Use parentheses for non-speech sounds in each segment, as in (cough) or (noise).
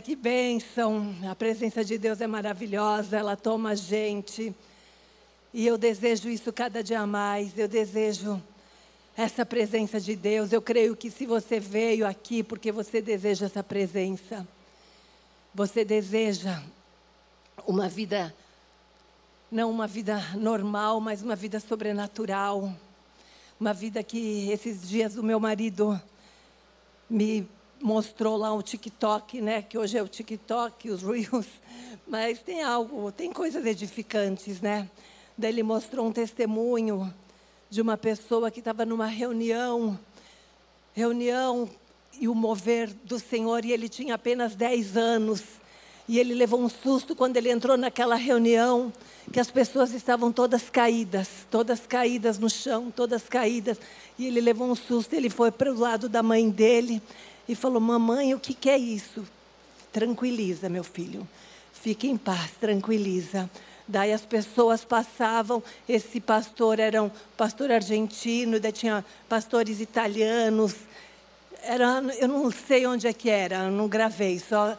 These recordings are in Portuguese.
que bênção! A presença de Deus é maravilhosa, ela toma a gente. E eu desejo isso cada dia mais. Eu desejo essa presença de Deus. Eu creio que se você veio aqui porque você deseja essa presença, você deseja uma vida, não uma vida normal, mas uma vida sobrenatural. Uma vida que esses dias o meu marido me mostrou lá o TikTok, né? Que hoje é o TikTok, os Reels. (laughs) Mas tem algo, tem coisas edificantes, né? Daí ele mostrou um testemunho de uma pessoa que estava numa reunião, reunião e o mover do Senhor, e ele tinha apenas 10 anos. E ele levou um susto quando ele entrou naquela reunião, que as pessoas estavam todas caídas, todas caídas no chão, todas caídas. E ele levou um susto, ele foi para o lado da mãe dele e falou: Mamãe, o que, que é isso? Tranquiliza, meu filho. Fique em paz, tranquiliza. Daí as pessoas passavam, esse pastor era um pastor argentino, daí tinha pastores italianos. Era, eu não sei onde é que era, não gravei, só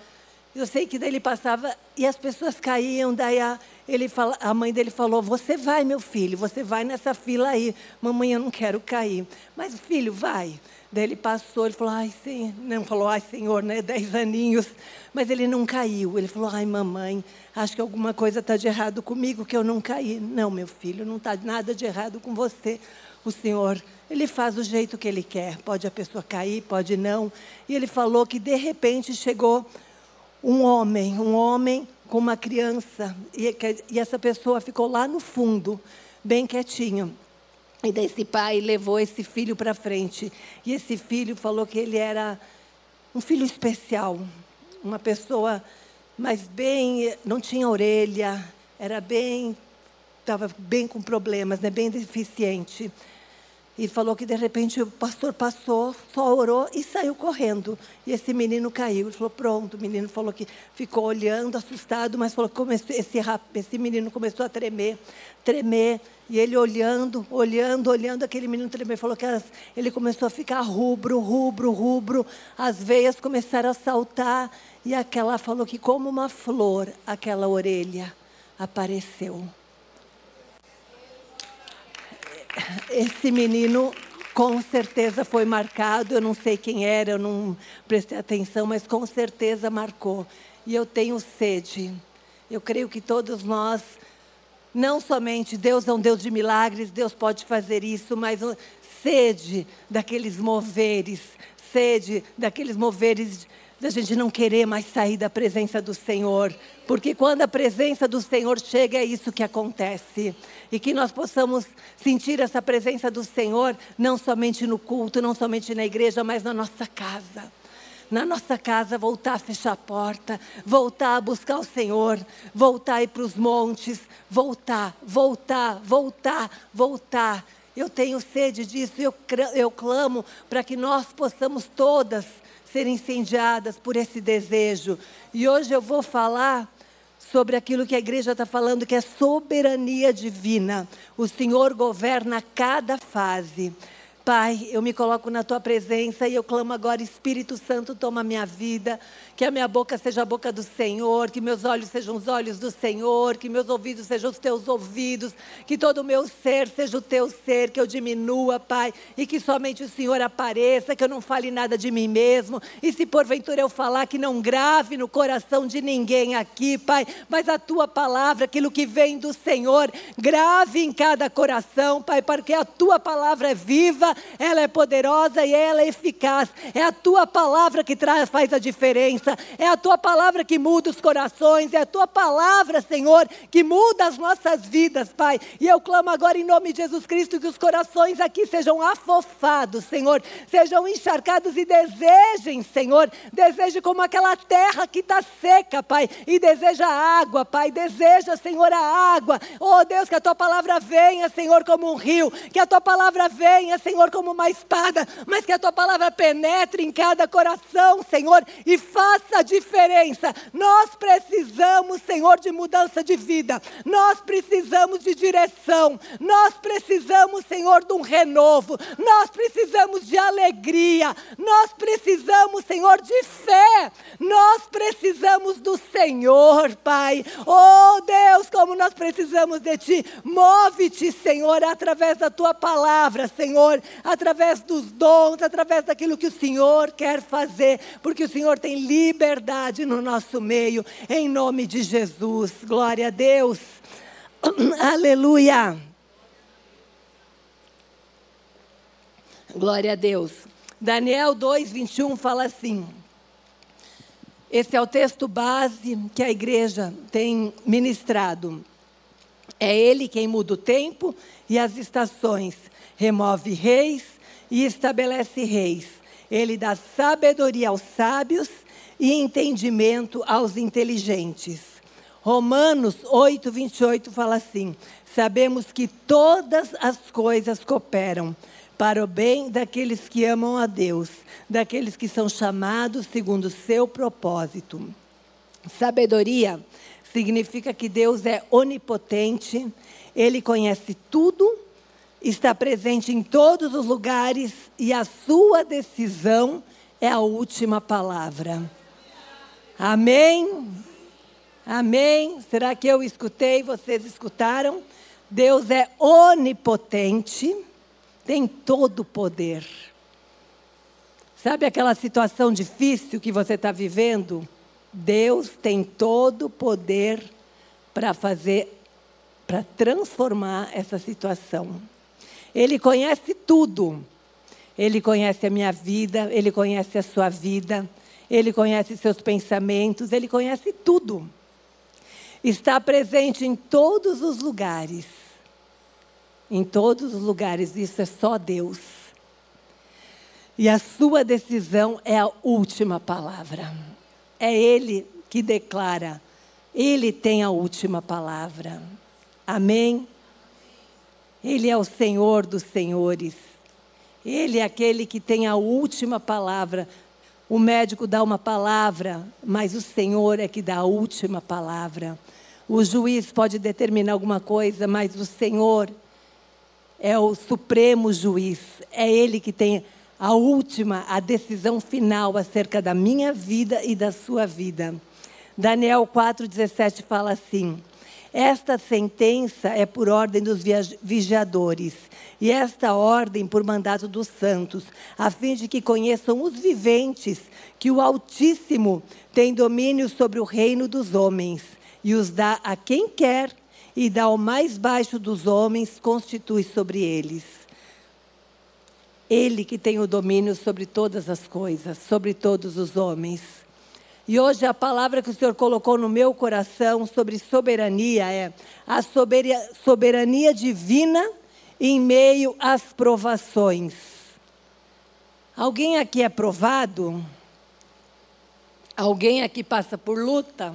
eu sei que daí ele passava e as pessoas caíam, daí a, ele fala, a mãe dele falou: Você vai, meu filho, você vai nessa fila aí. Mamãe, eu não quero cair. Mas, filho, vai. Daí ele passou, ele falou, ai, senhor, não falou, ai, senhor, né, dez aninhos, mas ele não caiu. Ele falou, ai, mamãe, acho que alguma coisa está de errado comigo, que eu não caí. Não, meu filho, não está nada de errado com você. O senhor, ele faz do jeito que ele quer. Pode a pessoa cair, pode não. E ele falou que, de repente, chegou um homem, um homem com uma criança, e, e essa pessoa ficou lá no fundo, bem quietinho. E daí esse pai levou esse filho para frente. E esse filho falou que ele era um filho especial, uma pessoa, mas bem, não tinha orelha, era bem, estava bem com problemas, né, bem deficiente. E falou que de repente o pastor passou, só orou e saiu correndo. E esse menino caiu. Ele falou: Pronto. O menino falou que ficou olhando, assustado, mas falou que esse, esse menino começou a tremer, tremer. E ele olhando, olhando, olhando, aquele menino tremer. Falou que as, ele começou a ficar rubro, rubro, rubro. As veias começaram a saltar. E aquela falou que, como uma flor, aquela orelha apareceu. Esse menino com certeza foi marcado. Eu não sei quem era, eu não prestei atenção, mas com certeza marcou. E eu tenho sede. Eu creio que todos nós, não somente Deus é um Deus de milagres, Deus pode fazer isso, mas sede daqueles moveres, sede daqueles moveres da gente não querer mais sair da presença do Senhor, porque quando a presença do Senhor chega, é isso que acontece. E que nós possamos sentir essa presença do Senhor, não somente no culto, não somente na igreja, mas na nossa casa. Na nossa casa, voltar a fechar a porta, voltar a buscar o Senhor, voltar a ir para os montes, voltar, voltar, voltar, voltar. Eu tenho sede disso, eu, eu clamo para que nós possamos todas ser incendiadas por esse desejo. E hoje eu vou falar sobre aquilo que a igreja está falando, que é soberania divina. O Senhor governa cada fase. Pai, eu me coloco na tua presença e eu clamo agora, Espírito Santo, toma minha vida que a minha boca seja a boca do Senhor, que meus olhos sejam os olhos do Senhor, que meus ouvidos sejam os teus ouvidos, que todo o meu ser seja o teu ser, que eu diminua, Pai, e que somente o Senhor apareça, que eu não fale nada de mim mesmo, e se porventura eu falar, que não grave no coração de ninguém aqui, Pai, mas a tua palavra, aquilo que vem do Senhor, grave em cada coração, Pai, porque a tua palavra é viva, ela é poderosa e ela é eficaz, é a tua palavra que traz, faz a diferença. É a tua palavra que muda os corações, é a tua palavra, Senhor, que muda as nossas vidas, Pai. E eu clamo agora em nome de Jesus Cristo que os corações aqui sejam afofados, Senhor, sejam encharcados e desejem, Senhor, deseje como aquela terra que está seca, Pai, e deseja água, Pai, deseja, Senhor, a água. Oh Deus, que a tua palavra venha, Senhor, como um rio, que a tua palavra venha, Senhor Senhor, como uma espada, mas que a tua palavra penetre em cada coração, Senhor, e faça a diferença. Nós precisamos, Senhor, de mudança de vida, nós precisamos de direção, nós precisamos, Senhor, de um renovo, nós precisamos de alegria, nós precisamos, Senhor, de fé, nós precisamos do Senhor, Pai. Oh Deus, como nós precisamos de Ti. Move-te, Senhor, através da Tua palavra, Senhor, através dos dons, através daquilo que o Senhor quer fazer, porque o Senhor tem liberdade no nosso meio, em nome de Jesus. Glória a Deus. (clears throat) Aleluia. Glória a Deus. Daniel 2, 21 fala assim. Esse é o texto base que a igreja tem ministrado. É ele quem muda o tempo e as estações, remove reis e estabelece reis. Ele dá sabedoria aos sábios e entendimento aos inteligentes. Romanos 8, 28 fala assim: Sabemos que todas as coisas cooperam para o bem daqueles que amam a Deus, daqueles que são chamados segundo o seu propósito. Sabedoria significa que Deus é onipotente, ele conhece tudo, está presente em todos os lugares e a sua decisão é a última palavra. Amém? Amém? Será que eu escutei, vocês escutaram? Deus é onipotente tem todo o poder. Sabe aquela situação difícil que você está vivendo? Deus tem todo o poder para fazer, para transformar essa situação. Ele conhece tudo. Ele conhece a minha vida, ele conhece a sua vida, ele conhece seus pensamentos, ele conhece tudo. Está presente em todos os lugares em todos os lugares, isso é só Deus. E a sua decisão é a última palavra. É Ele que declara. Ele tem a última palavra. Amém? Ele é o Senhor dos senhores. Ele é aquele que tem a última palavra. O médico dá uma palavra, mas o Senhor é que dá a última palavra. O juiz pode determinar alguma coisa, mas o Senhor é o supremo juiz, é ele que tem a última, a decisão final acerca da minha vida e da sua vida. Daniel 4,17 fala assim: Esta sentença é por ordem dos vigiadores, e esta ordem por mandato dos santos, a fim de que conheçam os viventes que o Altíssimo tem domínio sobre o reino dos homens, e os dá a quem quer e dá ao mais baixo dos homens, constitui sobre eles. Ele que tem o domínio sobre todas as coisas, sobre todos os homens. E hoje a palavra que o Senhor colocou no meu coração sobre soberania é a soberania divina em meio às provações. Alguém aqui é provado? Alguém aqui passa por luta?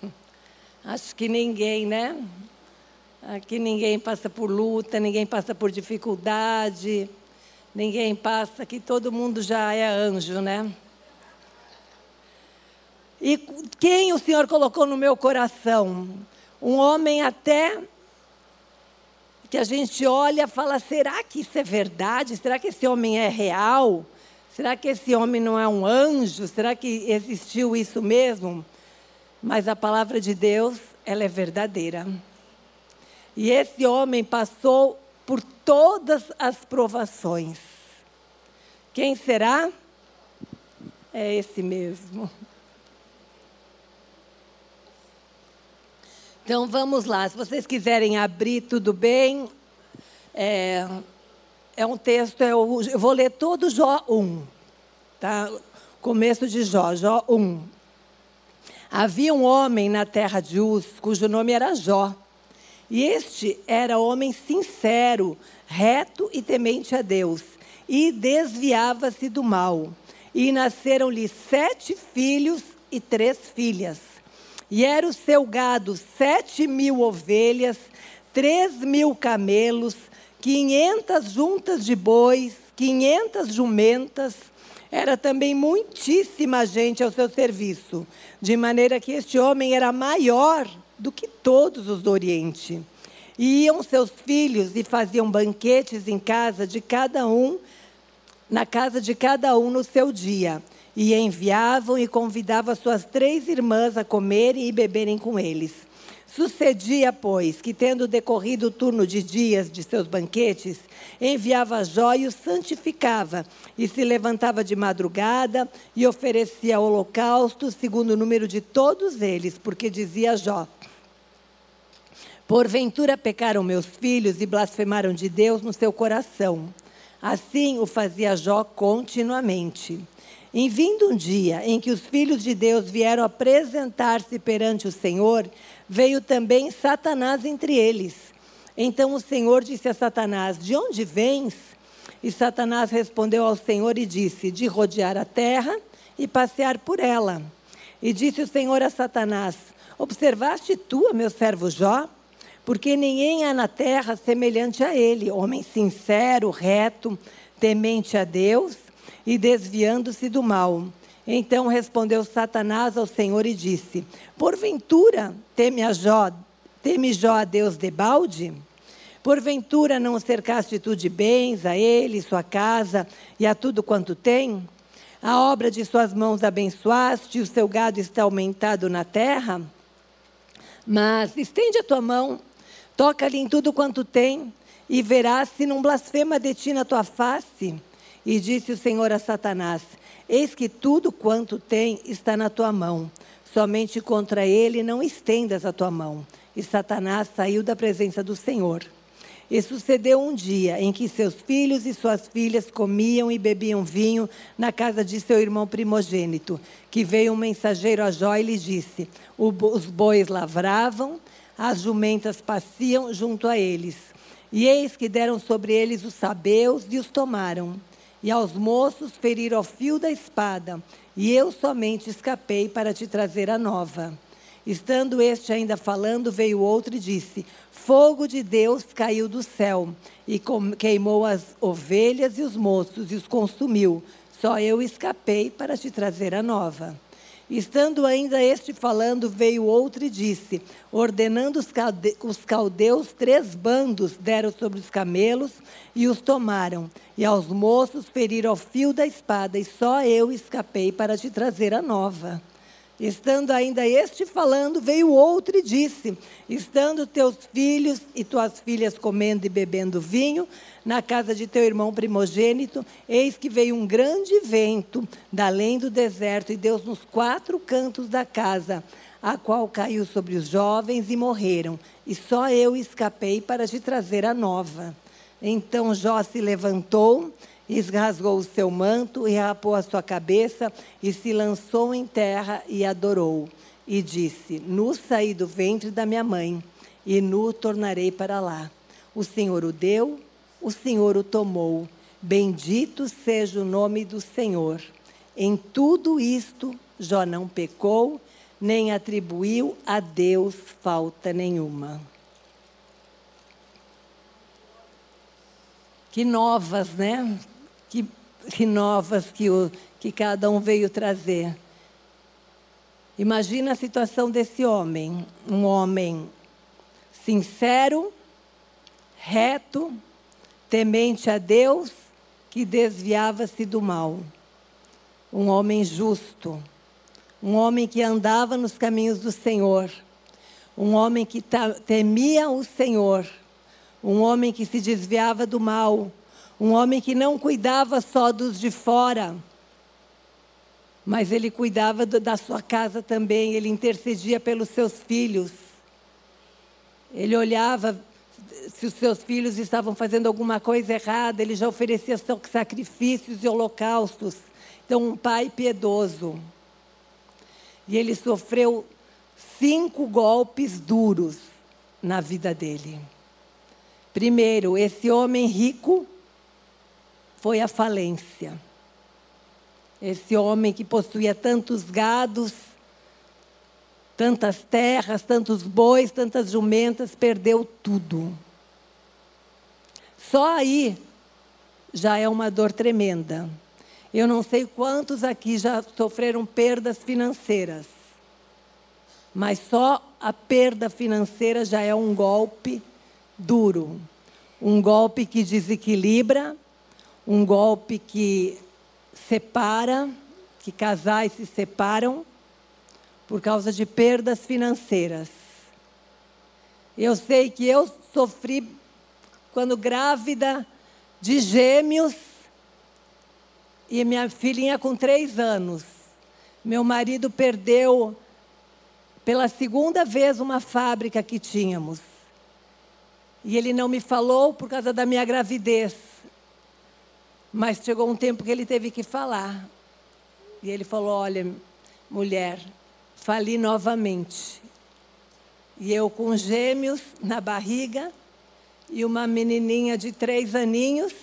(laughs) Acho que ninguém, né? Aqui ninguém passa por luta, ninguém passa por dificuldade, ninguém passa, que todo mundo já é anjo, né? E quem o Senhor colocou no meu coração? Um homem até que a gente olha e fala: será que isso é verdade? Será que esse homem é real? Será que esse homem não é um anjo? Será que existiu isso mesmo? Mas a palavra de Deus, ela é verdadeira. E esse homem passou por todas as provações. Quem será? É esse mesmo. Então vamos lá, se vocês quiserem abrir, tudo bem. É, é um texto, eu, eu vou ler todo Jó 1, tá? Começo de Jó, Jó 1. Havia um homem na terra de Uz, cujo nome era Jó. E este era homem sincero, reto e temente a Deus, e desviava-se do mal. E nasceram-lhe sete filhos e três filhas. E era o seu gado sete mil ovelhas, três mil camelos, 500 juntas de bois, 500 jumentas, era também muitíssima gente ao seu serviço, de maneira que este homem era maior do que todos os do Oriente. E iam seus filhos e faziam banquetes em casa de cada um, na casa de cada um no seu dia. E enviavam e convidavam suas três irmãs a comerem e beberem com eles. Sucedia, pois, que, tendo decorrido o turno de dias de seus banquetes, enviava Jó e o santificava, e se levantava de madrugada e oferecia holocausto, segundo o número de todos eles, porque dizia Jó: Porventura pecaram meus filhos e blasfemaram de Deus no seu coração. Assim o fazia Jó continuamente. Em vindo um dia em que os filhos de Deus vieram apresentar-se perante o Senhor, veio também Satanás entre eles. Então o Senhor disse a Satanás: De onde vens? E Satanás respondeu ao Senhor e disse: De rodear a terra e passear por ela. E disse o Senhor a Satanás: Observaste tu, meu servo Jó? Porque ninguém há na terra semelhante a ele, homem sincero, reto, temente a Deus e desviando-se do mal. Então respondeu Satanás ao Senhor e disse: Porventura teme a Jó, teme Jó a Deus de balde? Porventura não cercaste tu de bens a ele, sua casa e a tudo quanto tem? A obra de suas mãos abençoaste, e o seu gado está aumentado na terra? Mas estende a tua mão, toca-lhe em tudo quanto tem, e verás se não blasfema de ti na tua face. E disse o Senhor a Satanás: Eis que tudo quanto tem está na tua mão. Somente contra ele não estendas a tua mão. E Satanás saiu da presença do Senhor. E sucedeu um dia em que seus filhos e suas filhas comiam e bebiam vinho na casa de seu irmão primogênito, que veio um mensageiro a Jó e lhe disse: Os bois lavravam, as jumentas pasciam junto a eles. E eis que deram sobre eles os sabeus e os tomaram e aos moços ferir ao fio da espada, e eu somente escapei para te trazer a nova. Estando este ainda falando, veio outro e disse: Fogo de Deus caiu do céu e queimou as ovelhas e os moços e os consumiu. Só eu escapei para te trazer a nova. Estando ainda este falando, veio outro e disse: Ordenando os caldeus, três bandos deram sobre os camelos e os tomaram. E aos moços feriram ao fio da espada, e só eu escapei para te trazer a nova. Estando ainda este falando, veio outro e disse: Estando teus filhos e tuas filhas comendo e bebendo vinho, na casa de teu irmão primogênito, eis que veio um grande vento da além do deserto e deu nos quatro cantos da casa, a qual caiu sobre os jovens e morreram. E só eu escapei para te trazer a nova. Então Jó se levantou Esrasgou o seu manto e rapou a sua cabeça e se lançou em terra e adorou. E disse: Nu saí do ventre da minha mãe, e nu tornarei para lá. O Senhor o deu, o Senhor o tomou. Bendito seja o nome do Senhor. Em tudo isto, Jó não pecou, nem atribuiu a Deus falta nenhuma. Que novas, né? Que, que novas que, o, que cada um veio trazer. Imagina a situação desse homem, um homem sincero, reto, temente a Deus, que desviava-se do mal. Um homem justo, um homem que andava nos caminhos do Senhor, um homem que temia o Senhor, um homem que se desviava do mal, um homem que não cuidava só dos de fora, mas ele cuidava da sua casa também, ele intercedia pelos seus filhos. Ele olhava se os seus filhos estavam fazendo alguma coisa errada, ele já oferecia sacrifícios e holocaustos. Então, um pai piedoso. E ele sofreu cinco golpes duros na vida dele. Primeiro, esse homem rico foi a falência. Esse homem que possuía tantos gados, tantas terras, tantos bois, tantas jumentas, perdeu tudo. Só aí já é uma dor tremenda. Eu não sei quantos aqui já sofreram perdas financeiras, mas só a perda financeira já é um golpe duro. Um golpe que desequilibra, um golpe que separa, que casais se separam por causa de perdas financeiras. Eu sei que eu sofri quando grávida de gêmeos e minha filhinha com três anos. Meu marido perdeu pela segunda vez uma fábrica que tínhamos. E ele não me falou por causa da minha gravidez. Mas chegou um tempo que ele teve que falar. E ele falou: Olha, mulher, fali novamente. E eu com gêmeos na barriga e uma menininha de três aninhos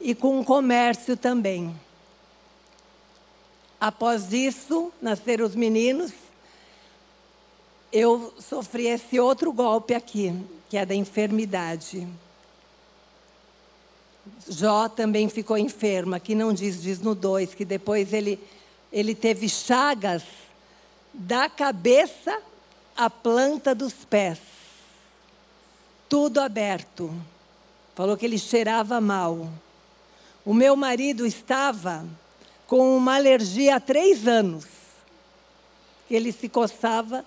e com um comércio também. Após isso, nasceram os meninos, eu sofri esse outro golpe aqui, que é da enfermidade. Jó também ficou enfermo, aqui não diz, diz no 2, que depois ele, ele teve chagas da cabeça à planta dos pés. Tudo aberto. Falou que ele cheirava mal. O meu marido estava com uma alergia há três anos. Ele se coçava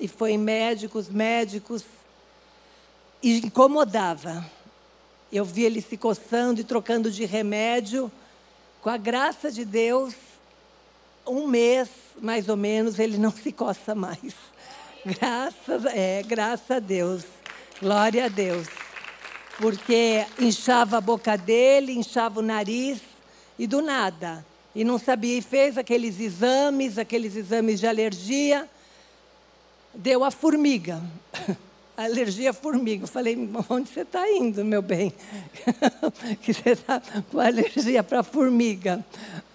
e foi em médicos, médicos, e incomodava. Eu vi ele se coçando e trocando de remédio. Com a graça de Deus, um mês, mais ou menos, ele não se coça mais. Graças, é, graças a Deus. Glória a Deus. Porque inchava a boca dele, inchava o nariz, e do nada. E não sabia, e fez aqueles exames, aqueles exames de alergia, deu a formiga. (laughs) alergia à formiga. Eu falei, onde você está indo, meu bem? (laughs) que você está com alergia para formiga.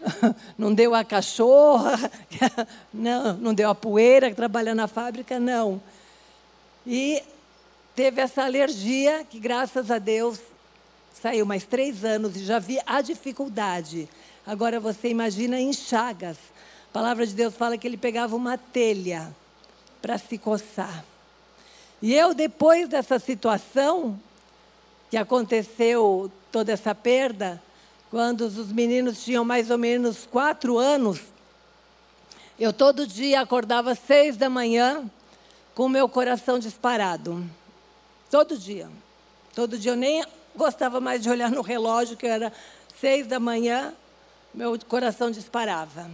(laughs) Não deu a cachorra, (laughs) não, não deu a poeira que trabalha na fábrica, não. E teve essa alergia que, graças a Deus, saiu mais três anos e já vi a dificuldade. Agora você imagina em Chagas. A palavra de Deus fala que ele pegava uma telha para se coçar. E eu, depois dessa situação, que aconteceu toda essa perda, quando os meninos tinham mais ou menos quatro anos, eu todo dia acordava às seis da manhã com meu coração disparado. Todo dia. Todo dia eu nem gostava mais de olhar no relógio, que era seis da manhã, meu coração disparava.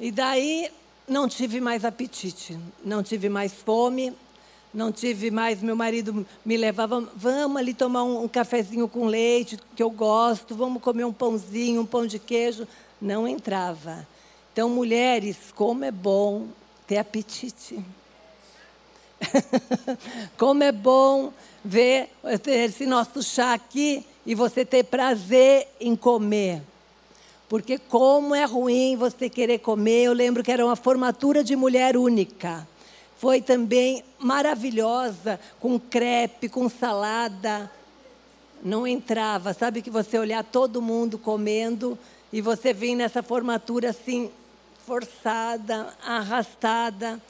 E daí não tive mais apetite, não tive mais fome, não tive mais, meu marido me levava, vamos ali tomar um, um cafezinho com leite, que eu gosto, vamos comer um pãozinho, um pão de queijo. Não entrava. Então, mulheres, como é bom ter apetite. (laughs) como é bom ver esse nosso chá aqui e você ter prazer em comer. Porque como é ruim você querer comer. Eu lembro que era uma formatura de mulher única foi também maravilhosa, com crepe, com salada. Não entrava, sabe que você olhar todo mundo comendo e você vem nessa formatura assim, forçada, arrastada.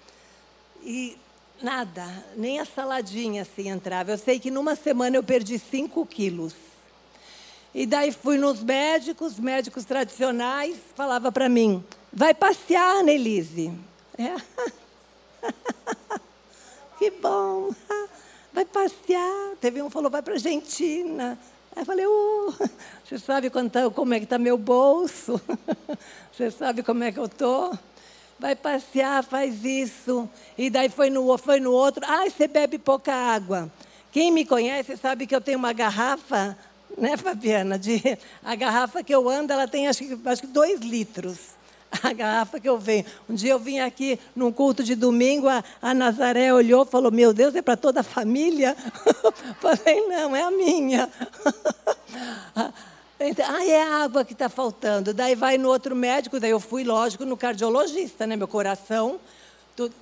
E nada, nem a saladinha assim entrava. Eu sei que numa semana eu perdi 5 quilos. E daí fui nos médicos, médicos tradicionais, falava para mim, vai passear, Annelise. É. (laughs) (laughs) que bom, vai passear. Teve um que falou, vai para a Argentina. Aí eu falei, uh, (laughs) você sabe tá, como é que está meu bolso? (laughs) Você sabe como é que eu estou? Vai passear, faz isso. E daí foi no, foi no outro. Ah, você bebe pouca água. Quem me conhece sabe que eu tenho uma garrafa, né, Fabiana? De, a garrafa que eu ando, ela tem acho, acho que dois litros a garrafa que eu venho. Um dia eu vim aqui num culto de domingo, a, a Nazaré olhou e falou: Meu Deus, é para toda a família? (laughs) Falei: Não, é a minha. (laughs) ah, é a água que está faltando. Daí vai no outro médico, daí eu fui, lógico, no cardiologista, né? Meu coração.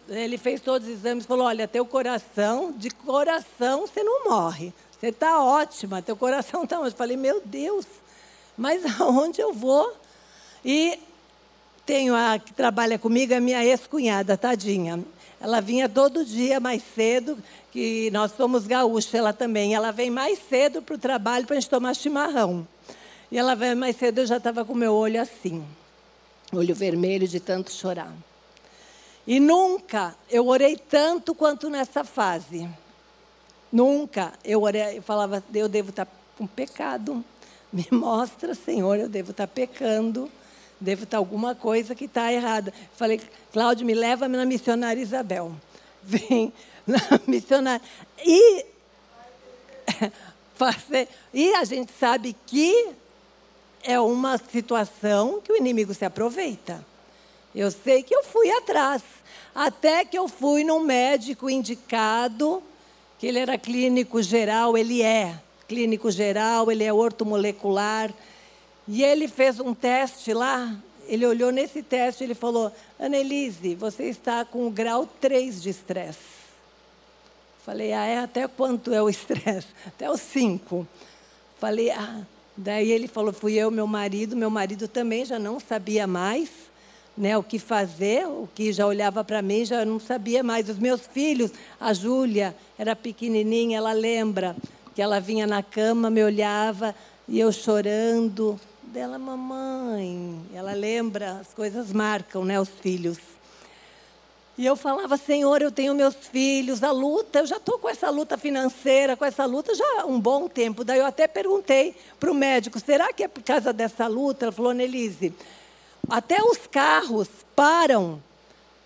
Ele fez todos os exames, falou: Olha, teu coração, de coração você não morre. Você está ótima, teu coração está (laughs) ótimo. Eu falei, meu Deus, mas aonde eu vou? E tenho a que trabalha comigo, a minha ex-cunhada, tadinha. Ela vinha todo dia mais cedo, que nós somos gaúchos, ela também. Ela vem mais cedo para o trabalho para a gente tomar chimarrão. E ela vem mais cedo, eu já estava com meu olho assim, olho vermelho de tanto chorar. E nunca eu orei tanto quanto nessa fase. Nunca eu orei, eu falava, eu devo estar com pecado. Me (laughs) mostra, Senhor, eu devo estar pecando Devo estar alguma coisa que está errada. Falei, Cláudio, me leva na missionária Isabel. (laughs) Vem na missionária. E, (laughs) e a gente sabe que é uma situação que o inimigo se aproveita. Eu sei que eu fui atrás. Até que eu fui num médico indicado, que ele era clínico geral, ele é clínico geral, ele é ortomolecular. E ele fez um teste lá, ele olhou nesse teste e ele falou: Annelise, você está com o grau 3 de estresse. Falei, ah, é? Até quanto é o estresse? (laughs) Até o 5. Falei, ah. Daí ele falou, fui eu, meu marido. Meu marido também já não sabia mais né, o que fazer, o que já olhava para mim, já não sabia mais. Os meus filhos, a Júlia era pequenininha, ela lembra que ela vinha na cama, me olhava e eu chorando, dela, mamãe. Ela lembra, as coisas marcam, né, os filhos. E eu falava, Senhor, eu tenho meus filhos, a luta, eu já estou com essa luta financeira, com essa luta já há um bom tempo. Daí eu até perguntei para o médico, será que é por causa dessa luta? Ela falou, Nelise, até os carros param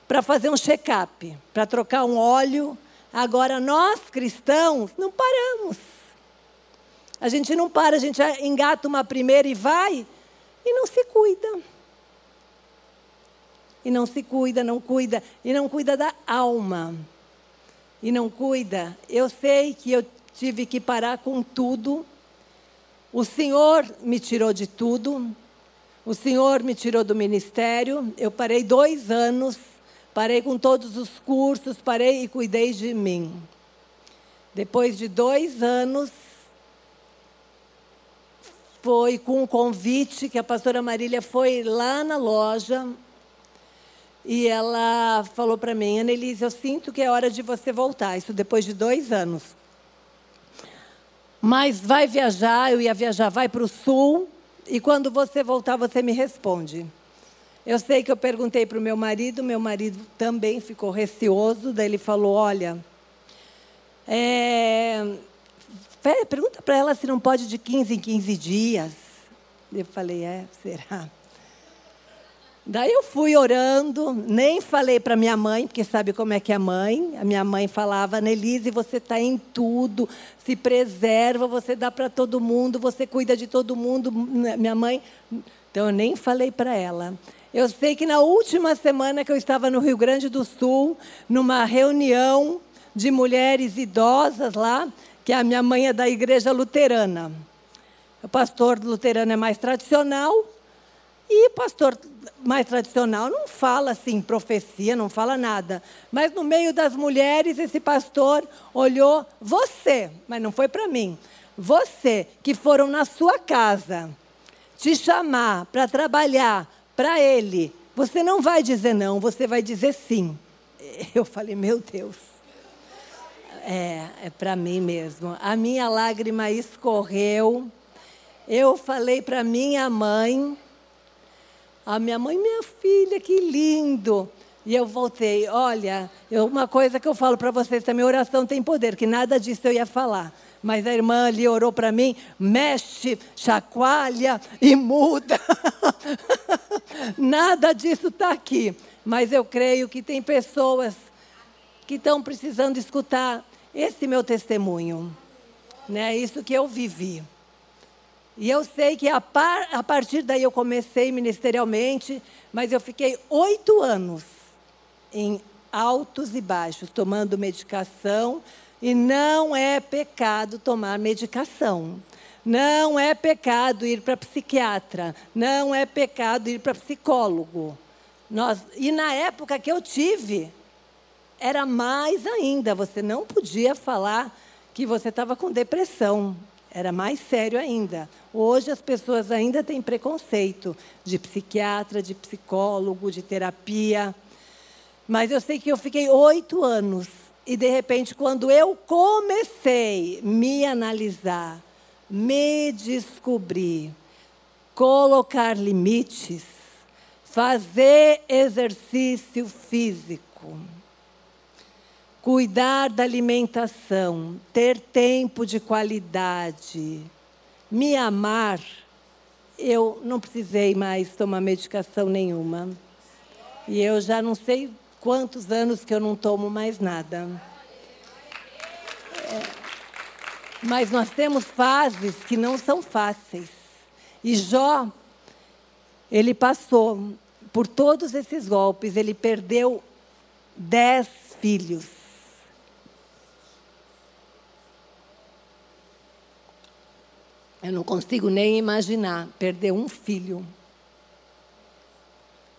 para fazer um check-up, para trocar um óleo. Agora, nós cristãos não paramos. A gente não para, a gente engata uma primeira e vai e não se cuida. E não se cuida, não cuida, e não cuida da alma. E não cuida. Eu sei que eu tive que parar com tudo. O Senhor me tirou de tudo. O Senhor me tirou do ministério. Eu parei dois anos, parei com todos os cursos, parei e cuidei de mim. Depois de dois anos, foi com um convite que a pastora Marília foi lá na loja e ela falou para mim, Annelise, eu sinto que é hora de você voltar. Isso depois de dois anos. Mas vai viajar, eu ia viajar, vai para o sul e quando você voltar você me responde. Eu sei que eu perguntei para o meu marido, meu marido também ficou receoso, daí ele falou, olha, é, pergunta para ela se não pode de 15 em 15 dias. Eu falei, é, será? Daí eu fui orando, nem falei para minha mãe, porque sabe como é que é mãe. A minha mãe falava, Nelise, você está em tudo, se preserva, você dá para todo mundo, você cuida de todo mundo. Minha mãe. Então eu nem falei para ela. Eu sei que na última semana que eu estava no Rio Grande do Sul, numa reunião de mulheres idosas lá, que a minha mãe é da igreja luterana. O pastor luterano é mais tradicional e pastor mais tradicional não fala assim profecia, não fala nada. Mas no meio das mulheres, esse pastor olhou você, mas não foi para mim. Você que foram na sua casa te chamar para trabalhar para ele, você não vai dizer não, você vai dizer sim. Eu falei, meu Deus. É, é para mim mesmo. A minha lágrima escorreu. Eu falei para minha mãe, a minha mãe, minha filha, que lindo. E eu voltei, olha, eu, uma coisa que eu falo para vocês também, oração tem poder, que nada disso eu ia falar. Mas a irmã ali orou para mim, mexe, chacoalha e muda. (laughs) nada disso está aqui. Mas eu creio que tem pessoas que estão precisando escutar esse meu testemunho, né? Isso que eu vivi. E eu sei que a, par, a partir daí eu comecei ministerialmente, mas eu fiquei oito anos em altos e baixos, tomando medicação. E não é pecado tomar medicação. Não é pecado ir para psiquiatra. Não é pecado ir para psicólogo. Nós, e na época que eu tive, era mais ainda. Você não podia falar que você estava com depressão. Era mais sério ainda. Hoje as pessoas ainda têm preconceito de psiquiatra, de psicólogo, de terapia. Mas eu sei que eu fiquei oito anos. E, de repente, quando eu comecei a me analisar, me descobrir, colocar limites, fazer exercício físico, cuidar da alimentação, ter tempo de qualidade, me amar, eu não precisei mais tomar medicação nenhuma. E eu já não sei quantos anos que eu não tomo mais nada. É, mas nós temos fases que não são fáceis. E Jó, ele passou por todos esses golpes, ele perdeu dez filhos. Eu não consigo nem imaginar perder um filho.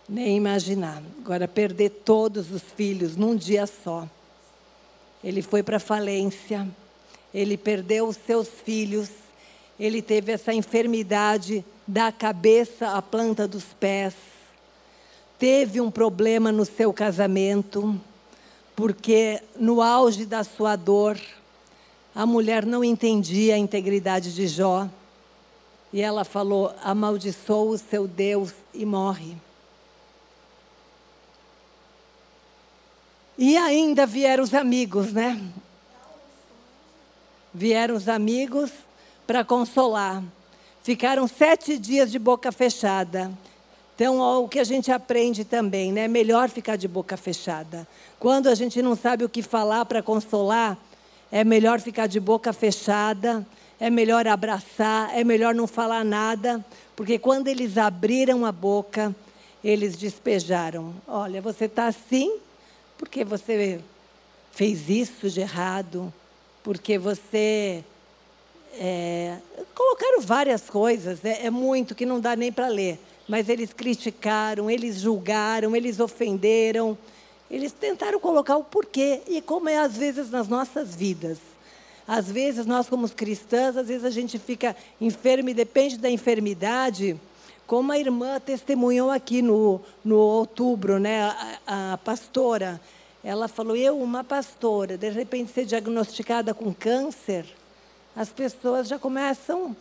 Nem imaginar. Agora, perder todos os filhos num dia só. Ele foi para falência, ele perdeu os seus filhos, ele teve essa enfermidade da cabeça à planta dos pés, teve um problema no seu casamento, porque no auge da sua dor, a mulher não entendia a integridade de Jó. E ela falou: amaldiçoa o seu Deus e morre. E ainda vieram os amigos, né? Vieram os amigos para consolar. Ficaram sete dias de boca fechada. Então, ó, o que a gente aprende também, né? Melhor ficar de boca fechada. Quando a gente não sabe o que falar para consolar, é melhor ficar de boca fechada, é melhor abraçar, é melhor não falar nada, porque quando eles abriram a boca, eles despejaram: Olha, você está assim porque você fez isso de errado, porque você. É, colocaram várias coisas, é, é muito que não dá nem para ler, mas eles criticaram, eles julgaram, eles ofenderam. Eles tentaram colocar o porquê e como é às vezes nas nossas vidas. Às vezes nós como cristãs, às vezes a gente fica enfermo e depende da enfermidade, como a irmã testemunhou aqui no, no outubro, né, a, a pastora. Ela falou: Eu, uma pastora, de repente ser diagnosticada com câncer, as pessoas já começam: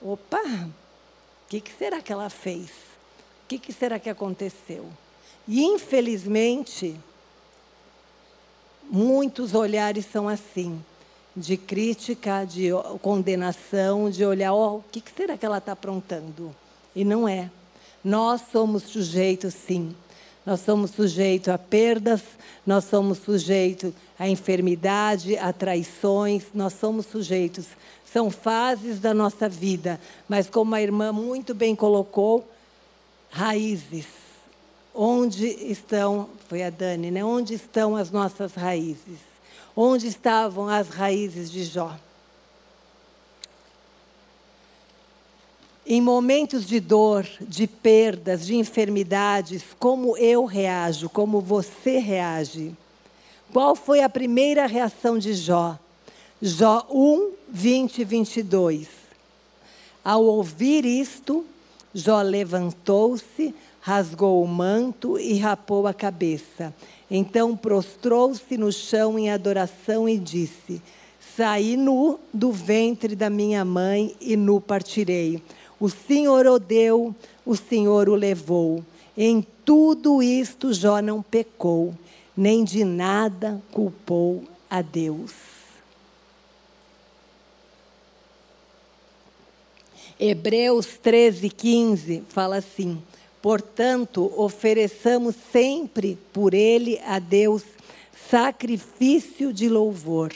opa, o que, que será que ela fez? O que, que será que aconteceu? E, infelizmente, Muitos olhares são assim, de crítica, de condenação, de olhar, oh, o que será que ela está aprontando? E não é. Nós somos sujeitos, sim. Nós somos sujeitos a perdas, nós somos sujeitos a enfermidade, a traições, nós somos sujeitos. São fases da nossa vida, mas como a irmã muito bem colocou, raízes Onde estão, foi a Dani, né? Onde estão as nossas raízes? Onde estavam as raízes de Jó? Em momentos de dor, de perdas, de enfermidades, como eu reajo, como você reage? Qual foi a primeira reação de Jó? Jó 1, 20 e 22. Ao ouvir isto, Jó levantou-se, rasgou o manto e rapou a cabeça. Então prostrou-se no chão em adoração e disse: Saí nu do ventre da minha mãe e nu partirei. O Senhor o deu, o Senhor o levou. Em tudo isto Jó não pecou, nem de nada culpou a Deus. Hebreus 13, 15 fala assim: Portanto, ofereçamos sempre por ele a Deus sacrifício de louvor,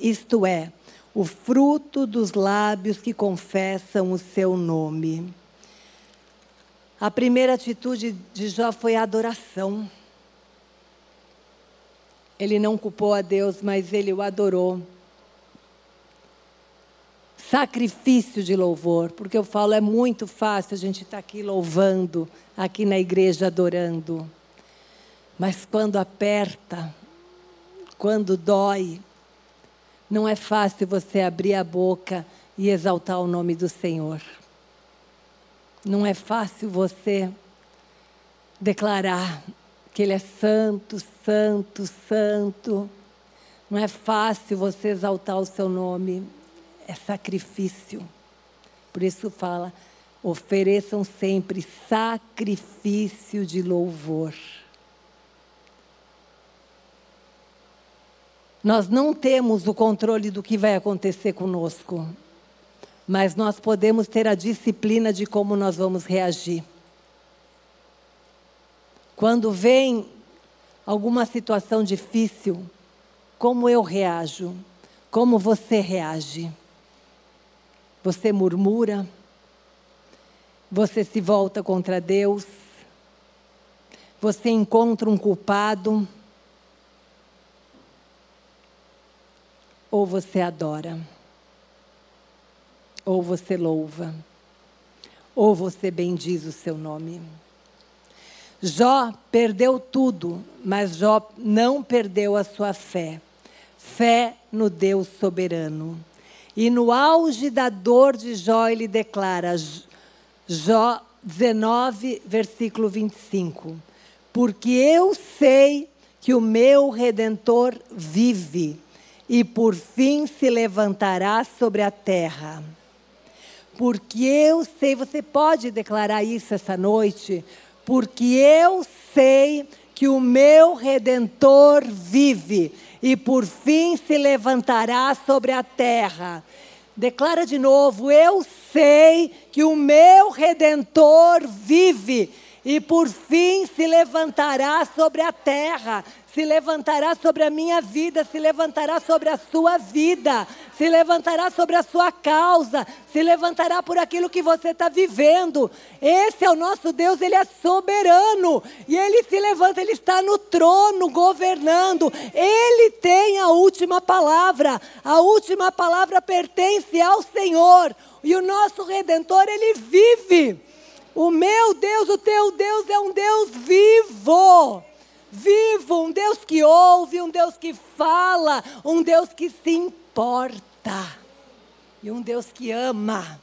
isto é, o fruto dos lábios que confessam o seu nome. A primeira atitude de Jó foi a adoração. Ele não culpou a Deus, mas ele o adorou sacrifício de louvor, porque eu falo, é muito fácil a gente estar tá aqui louvando, aqui na igreja adorando. Mas quando aperta, quando dói, Não é fácil você abrir a boca e exaltar o nome do Senhor. Não é fácil você declarar que Ele é santo, santo, santo. Não é fácil você exaltar o seu nome. É sacrifício. Por isso fala, ofereçam sempre sacrifício de louvor. Nós não temos o controle do que vai acontecer conosco, mas nós podemos ter a disciplina de como nós vamos reagir. Quando vem alguma situação difícil, como eu reajo? Como você reage? Você murmura? Você se volta contra Deus? Você encontra um culpado? Ou você adora, ou você louva, ou você bendiz o seu nome. Jó perdeu tudo, mas Jó não perdeu a sua fé. Fé no Deus soberano. E no auge da dor de Jó, ele declara, Jó 19, versículo 25: Porque eu sei que o meu redentor vive e por fim se levantará sobre a terra. Porque eu sei, você pode declarar isso essa noite, porque eu sei que o meu redentor vive e por fim se levantará sobre a terra. Declara de novo: eu sei que o meu redentor vive e por fim se levantará sobre a terra se levantará sobre a minha vida, se levantará sobre a sua vida, se levantará sobre a sua causa, se levantará por aquilo que você está vivendo. Esse é o nosso Deus, Ele é soberano e Ele se levanta, Ele está no trono governando, Ele tem a última palavra, a última palavra pertence ao Senhor e o nosso Redentor, Ele vive. O meu Deus, o teu Deus é um Deus vivo vivo, um Deus que ouve, um Deus que fala, um Deus que se importa e um Deus que ama.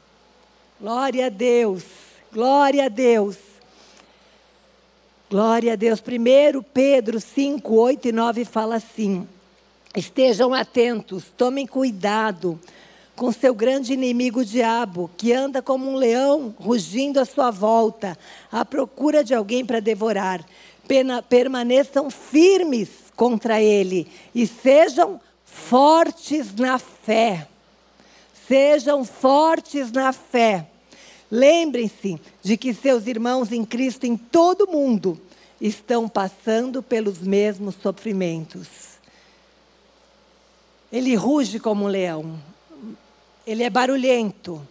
Glória a Deus, glória a Deus. Glória a Deus. Primeiro Pedro 5, 8 e 9 fala assim: Estejam atentos, tomem cuidado com seu grande inimigo o diabo, que anda como um leão rugindo à sua volta, à procura de alguém para devorar permaneçam firmes contra ele e sejam fortes na fé. Sejam fortes na fé. Lembrem-se de que seus irmãos em Cristo em todo o mundo estão passando pelos mesmos sofrimentos. Ele ruge como um leão. Ele é barulhento.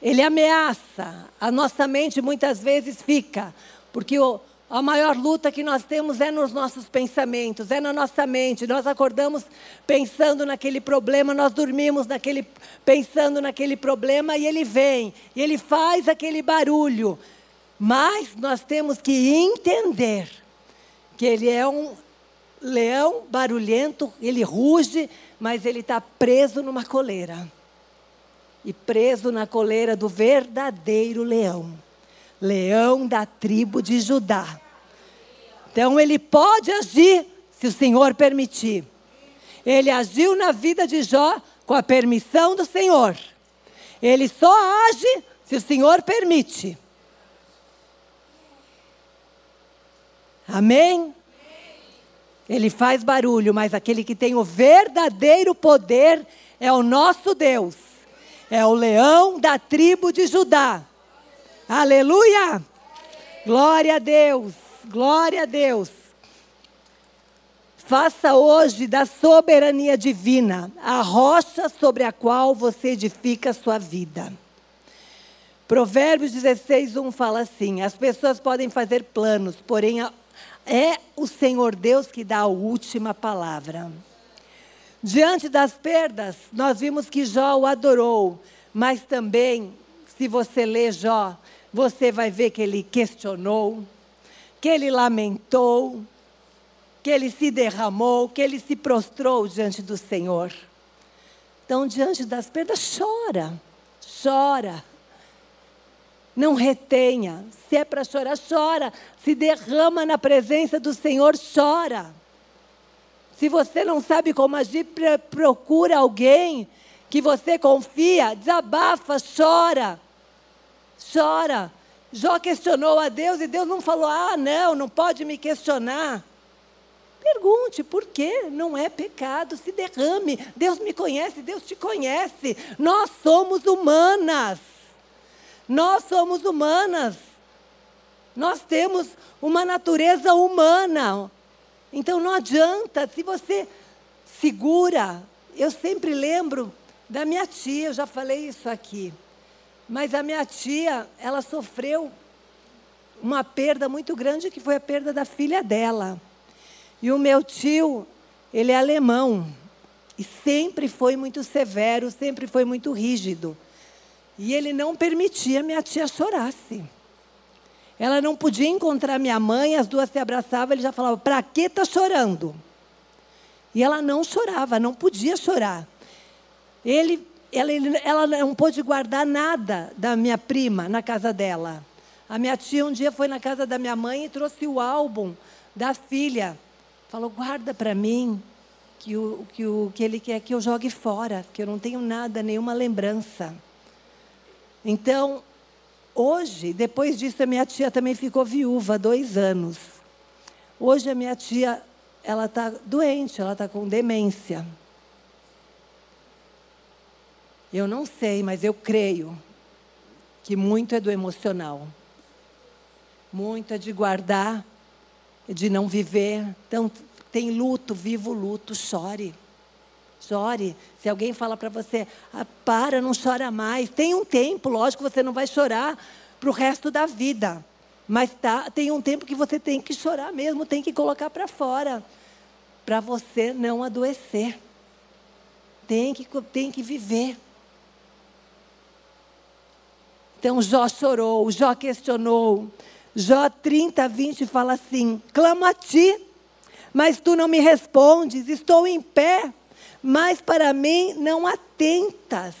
Ele ameaça. A nossa mente muitas vezes fica, porque o, a maior luta que nós temos é nos nossos pensamentos, é na nossa mente. Nós acordamos pensando naquele problema, nós dormimos naquele, pensando naquele problema e ele vem, e ele faz aquele barulho. Mas nós temos que entender que ele é um leão barulhento, ele ruge, mas ele está preso numa coleira. E preso na coleira do verdadeiro leão leão da tribo de Judá. Então ele pode agir se o Senhor permitir. Ele agiu na vida de Jó com a permissão do Senhor. Ele só age se o Senhor permite. Amém? Ele faz barulho, mas aquele que tem o verdadeiro poder é o nosso Deus. É o leão da tribo de Judá. Aleluia! Glória a Deus, glória a Deus. Faça hoje da soberania divina a rocha sobre a qual você edifica a sua vida. Provérbios 16, 1 fala assim: as pessoas podem fazer planos, porém é o Senhor Deus que dá a última palavra. Diante das perdas, nós vimos que Jó o adorou, mas também, se você ler Jó, você vai ver que ele questionou, que ele lamentou, que ele se derramou, que ele se prostrou diante do Senhor. Então, diante das perdas, chora, chora. Não retenha. Se é para chorar, chora. Se derrama na presença do Senhor, chora. Se você não sabe como agir, procura alguém que você confia, desabafa, chora. Chora. Jó questionou a Deus e Deus não falou: ah, não, não pode me questionar. Pergunte por quê? Não é pecado, se derrame. Deus me conhece, Deus te conhece. Nós somos humanas. Nós somos humanas. Nós temos uma natureza humana. Então não adianta, se você segura. Eu sempre lembro da minha tia, eu já falei isso aqui. Mas a minha tia, ela sofreu uma perda muito grande, que foi a perda da filha dela. E o meu tio, ele é alemão. E sempre foi muito severo, sempre foi muito rígido. E ele não permitia minha tia chorasse. Ela não podia encontrar minha mãe, as duas se abraçavam, ele já falava: "Para que está chorando?" E ela não chorava, não podia chorar. Ele, ela, ela não pôde guardar nada da minha prima na casa dela. A minha tia um dia foi na casa da minha mãe e trouxe o álbum da filha. Falou: "Guarda para mim, que o, que o que ele quer que eu jogue fora, que eu não tenho nada, nenhuma lembrança." Então, hoje, depois disso, a minha tia também ficou viúva, dois anos. Hoje a minha tia, ela está doente, ela está com demência. Eu não sei, mas eu creio que muito é do emocional. Muito é de guardar, de não viver. Então, tem luto, vivo luto, chore. Chore. Se alguém fala para você, ah, para, não chora mais. Tem um tempo, lógico você não vai chorar para o resto da vida. Mas tá, tem um tempo que você tem que chorar mesmo, tem que colocar para fora. Para você não adoecer. Tem que, tem que viver. Então Jó chorou, Jó questionou. Jó 30, 20 fala assim: clamo a ti, mas tu não me respondes, estou em pé mas para mim não atentas.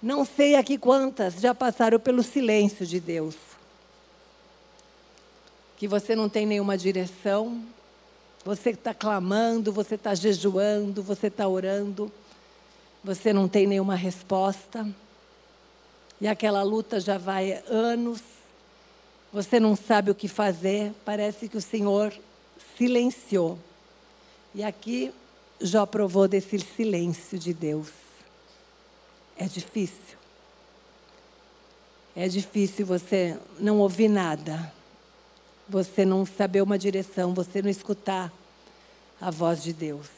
Não sei aqui quantas já passaram pelo silêncio de Deus. Que você não tem nenhuma direção, você está clamando, você está jejuando, você está orando, você não tem nenhuma resposta. E aquela luta já vai anos, você não sabe o que fazer, parece que o Senhor silenciou. E aqui Jó provou desse silêncio de Deus. É difícil. É difícil você não ouvir nada, você não saber uma direção, você não escutar a voz de Deus.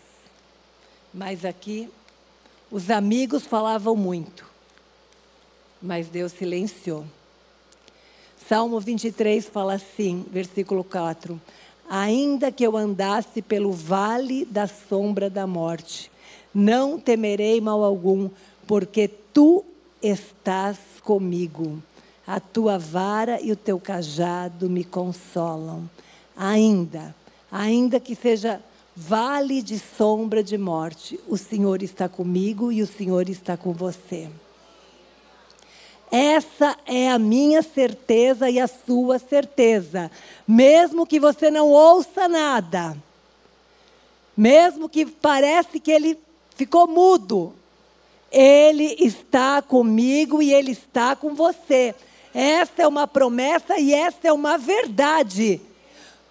Mas aqui, os amigos falavam muito, mas Deus silenciou. Salmo 23 fala assim, versículo 4: Ainda que eu andasse pelo vale da sombra da morte, não temerei mal algum, porque tu estás comigo. A tua vara e o teu cajado me consolam. Ainda, ainda que seja vale de sombra de morte, o Senhor está comigo e o Senhor está com você. Essa é a minha certeza e a sua certeza. Mesmo que você não ouça nada, mesmo que parece que ele ficou mudo, ele está comigo e ele está com você. Essa é uma promessa e essa é uma verdade.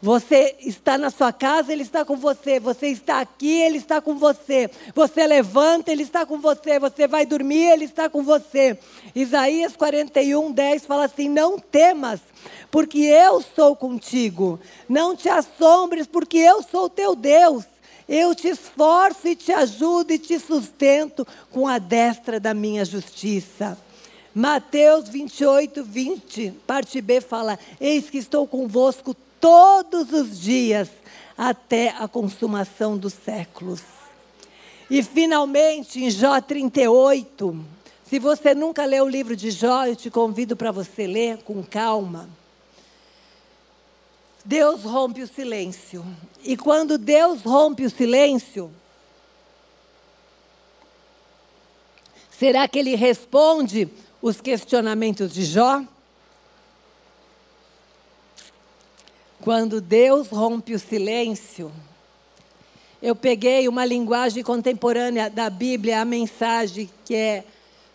Você está na sua casa, Ele está com você. Você está aqui, Ele está com você. Você levanta, Ele está com você. Você vai dormir, Ele está com você. Isaías 41, 10 fala assim: Não temas, porque eu sou contigo. Não te assombres, porque eu sou teu Deus. Eu te esforço e te ajudo e te sustento com a destra da minha justiça. Mateus 28, 20, parte B fala: Eis que estou convosco todos os dias até a consumação dos séculos. E finalmente, em Jó 38, se você nunca leu o livro de Jó, eu te convido para você ler com calma. Deus rompe o silêncio. E quando Deus rompe o silêncio, Será que ele responde os questionamentos de Jó? Quando Deus rompe o silêncio, eu peguei uma linguagem contemporânea da Bíblia, a mensagem que é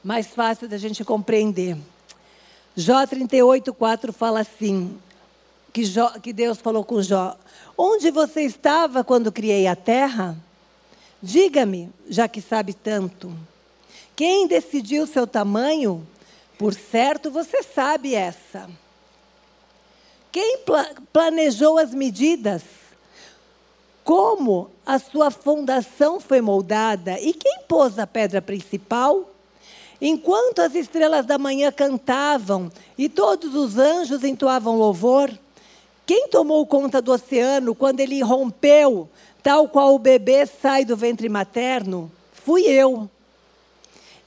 mais fácil da gente compreender. Jó 38, 4 fala assim: que, Jó, que Deus falou com Jó: Onde você estava quando criei a terra? Diga-me, já que sabe tanto. Quem decidiu seu tamanho? Por certo, você sabe essa. Quem pla planejou as medidas? Como a sua fundação foi moldada? E quem pôs a pedra principal? Enquanto as estrelas da manhã cantavam e todos os anjos entoavam louvor, quem tomou conta do oceano quando ele rompeu, tal qual o bebê sai do ventre materno? Fui eu.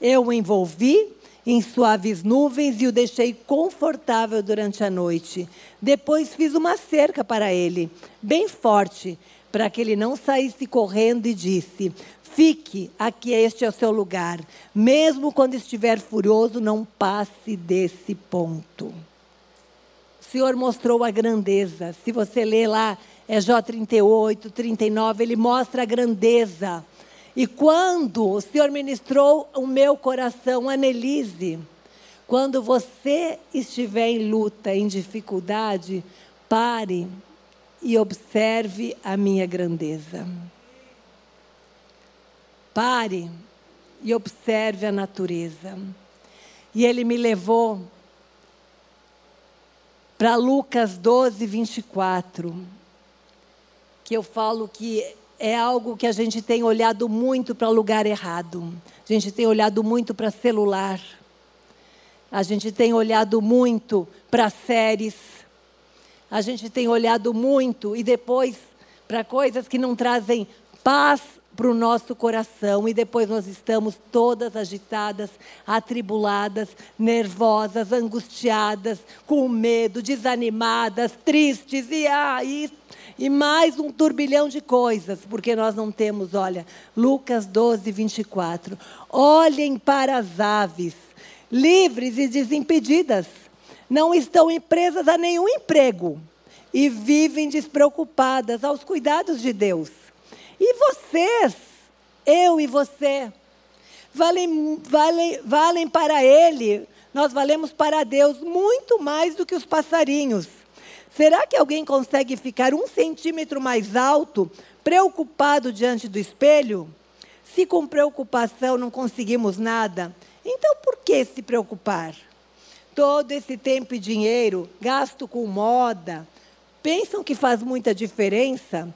Eu envolvi em suaves nuvens e o deixei confortável durante a noite. Depois fiz uma cerca para ele, bem forte, para que ele não saísse correndo e disse: Fique, aqui este é o seu lugar. Mesmo quando estiver furioso, não passe desse ponto. O Senhor mostrou a grandeza. Se você ler lá, é Jó 38, 39, ele mostra a grandeza e quando o Senhor ministrou o meu coração, Anelise, quando você estiver em luta, em dificuldade, pare e observe a minha grandeza. Pare e observe a natureza. E ele me levou para Lucas 12, 24, que eu falo que é algo que a gente tem olhado muito para o lugar errado. A gente tem olhado muito para celular. A gente tem olhado muito para séries. A gente tem olhado muito e depois para coisas que não trazem paz para o nosso coração. E depois nós estamos todas agitadas, atribuladas, nervosas, angustiadas, com medo, desanimadas, tristes. E, ah, e e mais um turbilhão de coisas, porque nós não temos, olha, Lucas 12, 24. Olhem para as aves, livres e desimpedidas, não estão presas a nenhum emprego e vivem despreocupadas aos cuidados de Deus. E vocês, eu e você, valem, valem, valem para Ele, nós valemos para Deus muito mais do que os passarinhos. Será que alguém consegue ficar um centímetro mais alto, preocupado diante do espelho? Se com preocupação não conseguimos nada, então por que se preocupar? Todo esse tempo e dinheiro gasto com moda, pensam que faz muita diferença?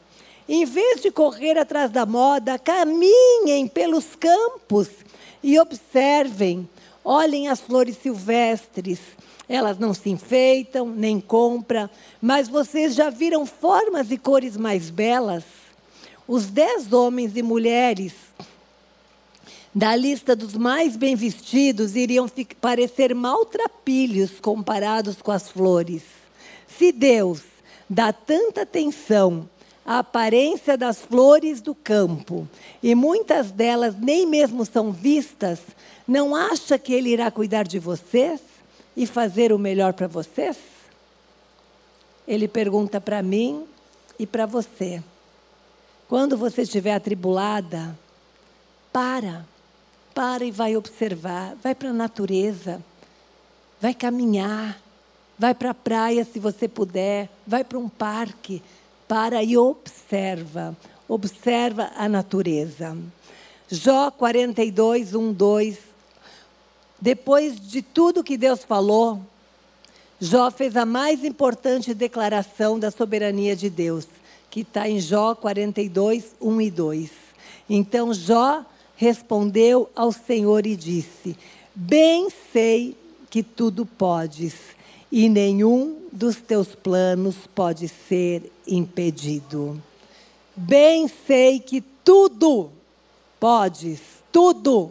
Em vez de correr atrás da moda, caminhem pelos campos e observem, olhem as flores silvestres, elas não se enfeitam, nem compram, mas vocês já viram formas e cores mais belas? Os dez homens e mulheres da lista dos mais bem vestidos iriam parecer maltrapilhos comparados com as flores. Se Deus dá tanta atenção à aparência das flores do campo, e muitas delas nem mesmo são vistas, não acha que Ele irá cuidar de vocês? e fazer o melhor para vocês? Ele pergunta para mim e para você. Quando você estiver atribulada, para, para e vai observar, vai para a natureza, vai caminhar, vai para a praia se você puder, vai para um parque, para e observa, observa a natureza. Jó 42, 1, 2 depois de tudo que Deus falou, Jó fez a mais importante declaração da soberania de Deus, que está em Jó 42, 1 e 2. Então Jó respondeu ao Senhor e disse: Bem sei que tudo podes, e nenhum dos teus planos pode ser impedido. Bem sei que tudo podes, tudo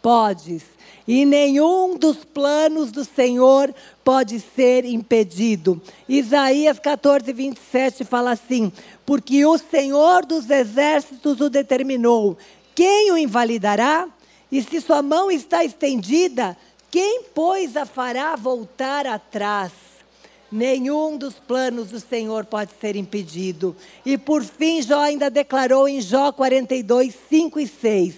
podes e nenhum dos planos do Senhor pode ser impedido. Isaías 14, 27 fala assim: Porque o Senhor dos exércitos o determinou. Quem o invalidará? E se sua mão está estendida, quem, pois, a fará voltar atrás? Nenhum dos planos do Senhor pode ser impedido. E por fim, Jó ainda declarou em Jó 42, 5 e 6: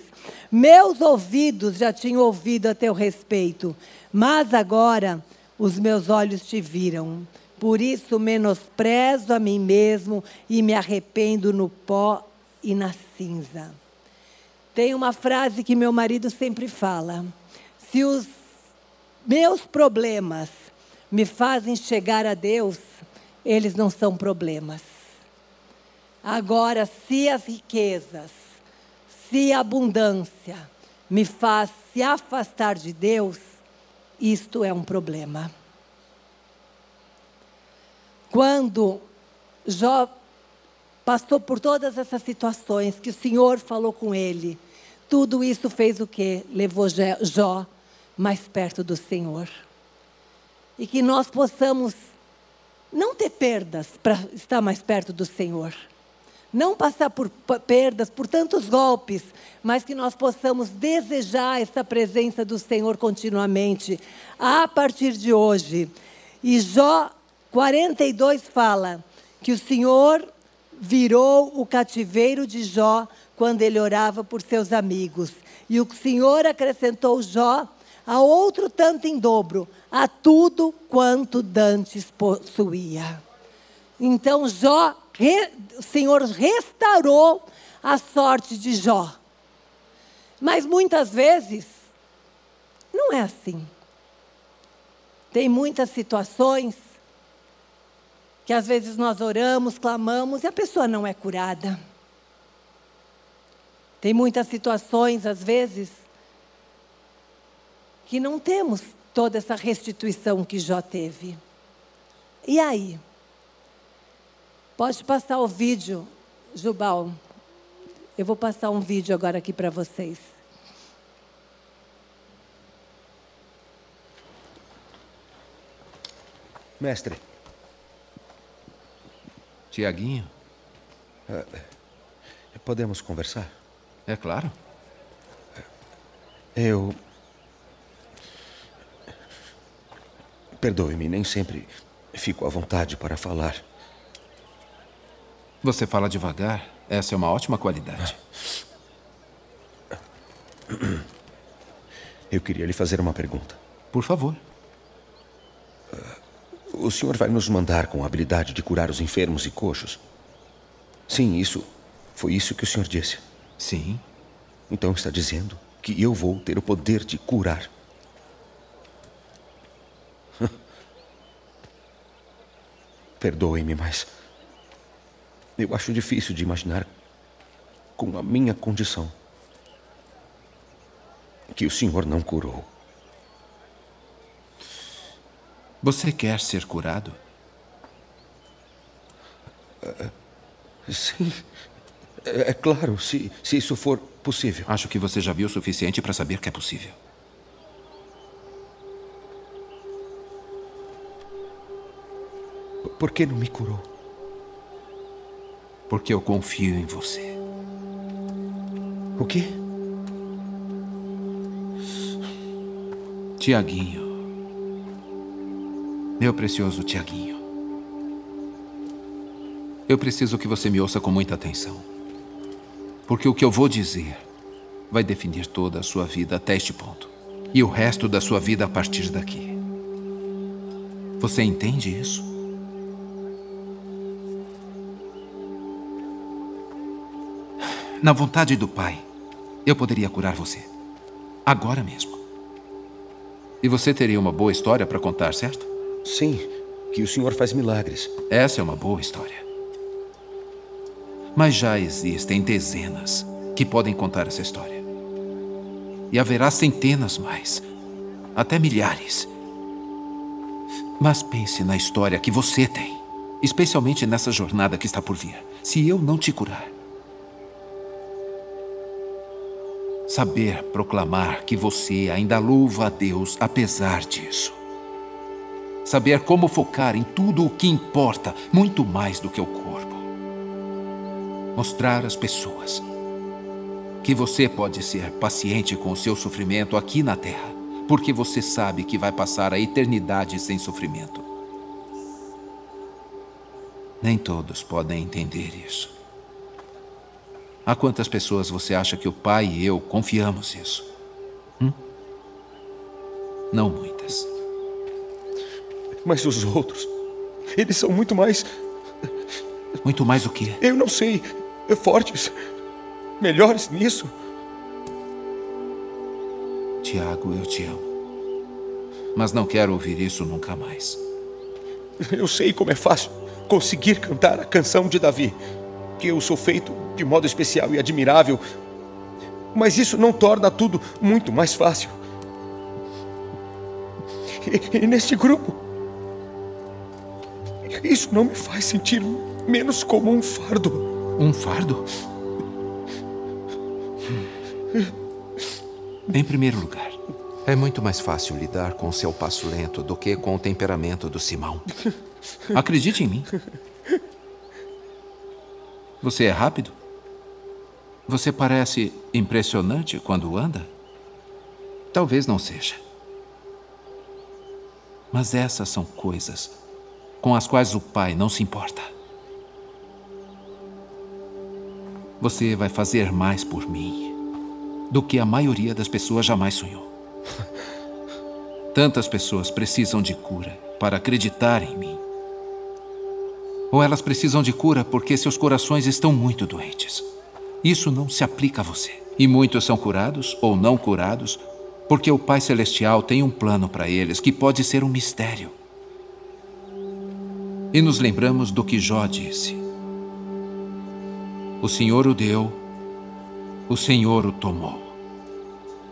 Meus ouvidos já tinham ouvido a teu respeito, mas agora os meus olhos te viram. Por isso menosprezo a mim mesmo e me arrependo no pó e na cinza. Tem uma frase que meu marido sempre fala: se os meus problemas me fazem chegar a Deus, eles não são problemas. Agora, se as riquezas, se a abundância me faz se afastar de Deus, isto é um problema. Quando Jó passou por todas essas situações que o Senhor falou com ele, tudo isso fez o quê? Levou Jó mais perto do Senhor. E que nós possamos não ter perdas para estar mais perto do Senhor. Não passar por perdas, por tantos golpes, mas que nós possamos desejar essa presença do Senhor continuamente, a partir de hoje. E Jó 42 fala que o Senhor virou o cativeiro de Jó quando ele orava por seus amigos. E o Senhor acrescentou Jó a outro tanto em dobro, a tudo quanto dantes possuía. Então Jó, o Senhor restaurou a sorte de Jó. Mas muitas vezes não é assim. Tem muitas situações que às vezes nós oramos, clamamos e a pessoa não é curada. Tem muitas situações, às vezes, que não temos toda essa restituição que Jó teve. E aí? Pode passar o vídeo, Jubal. Eu vou passar um vídeo agora aqui para vocês. Mestre. Tiaguinho. Uh, podemos conversar? É claro. Eu Perdoe-me, nem sempre fico à vontade para falar. Você fala devagar. Essa é uma ótima qualidade. Eu queria lhe fazer uma pergunta. Por favor. O senhor vai nos mandar com a habilidade de curar os enfermos e coxos? Sim, isso. Foi isso que o senhor disse. Sim. Então está dizendo que eu vou ter o poder de curar Perdoe-me, mas. Eu acho difícil de imaginar, com a minha condição, que o senhor não curou. Você quer ser curado? Uh, sim. É, é claro, se, se isso for possível. Acho que você já viu o suficiente para saber que é possível. Por que não me curou? Porque eu confio em você. O quê? Tiaguinho. Meu precioso Tiaguinho. Eu preciso que você me ouça com muita atenção. Porque o que eu vou dizer vai definir toda a sua vida até este ponto. E o resto da sua vida a partir daqui. Você entende isso? Na vontade do Pai, eu poderia curar você. Agora mesmo. E você teria uma boa história para contar, certo? Sim, que o Senhor faz milagres. Essa é uma boa história. Mas já existem dezenas que podem contar essa história. E haverá centenas mais até milhares. Mas pense na história que você tem, especialmente nessa jornada que está por vir. Se eu não te curar, saber proclamar que você ainda louva a Deus apesar disso. Saber como focar em tudo o que importa, muito mais do que o corpo. Mostrar às pessoas que você pode ser paciente com o seu sofrimento aqui na terra, porque você sabe que vai passar a eternidade sem sofrimento. Nem todos podem entender isso. A quantas pessoas você acha que o pai e eu confiamos isso? Hum? Não muitas. Mas os outros, eles são muito mais. Muito mais o quê? Eu não sei. Fortes. Melhores nisso. Tiago, eu te amo. Mas não quero ouvir isso nunca mais. Eu sei como é fácil conseguir cantar a canção de Davi, que eu sou feito de modo especial e admirável, mas isso não torna tudo muito mais fácil. E, e neste grupo, isso não me faz sentir menos como um fardo. Um fardo? Em primeiro lugar, é muito mais fácil lidar com seu passo lento do que com o temperamento do Simão. Acredite em mim. Você é rápido? Você parece impressionante quando anda? Talvez não seja. Mas essas são coisas com as quais o pai não se importa. Você vai fazer mais por mim do que a maioria das pessoas jamais sonhou. (laughs) Tantas pessoas precisam de cura para acreditar em mim. Ou elas precisam de cura porque seus corações estão muito doentes. Isso não se aplica a você. E muitos são curados ou não curados porque o Pai Celestial tem um plano para eles que pode ser um mistério. E nos lembramos do que Jó disse: O Senhor o deu, o Senhor o tomou.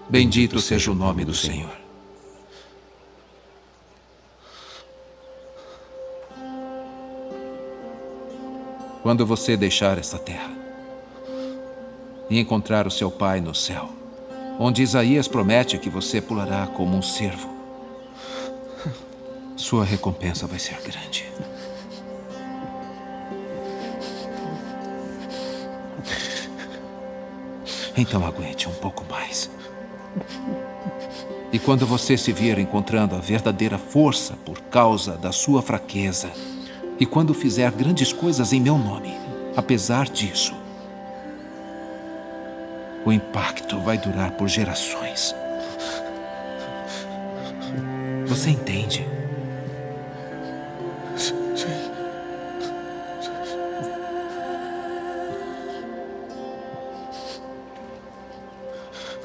Bendito seja o nome do Senhor. Quando você deixar esta terra e encontrar o seu Pai no céu, onde Isaías promete que você pulará como um cervo, sua recompensa vai ser grande. Então aguente um pouco mais. E quando você se vir encontrando a verdadeira força por causa da sua fraqueza, e quando fizer grandes coisas em meu nome, apesar disso, o impacto vai durar por gerações. Você entende? Sim.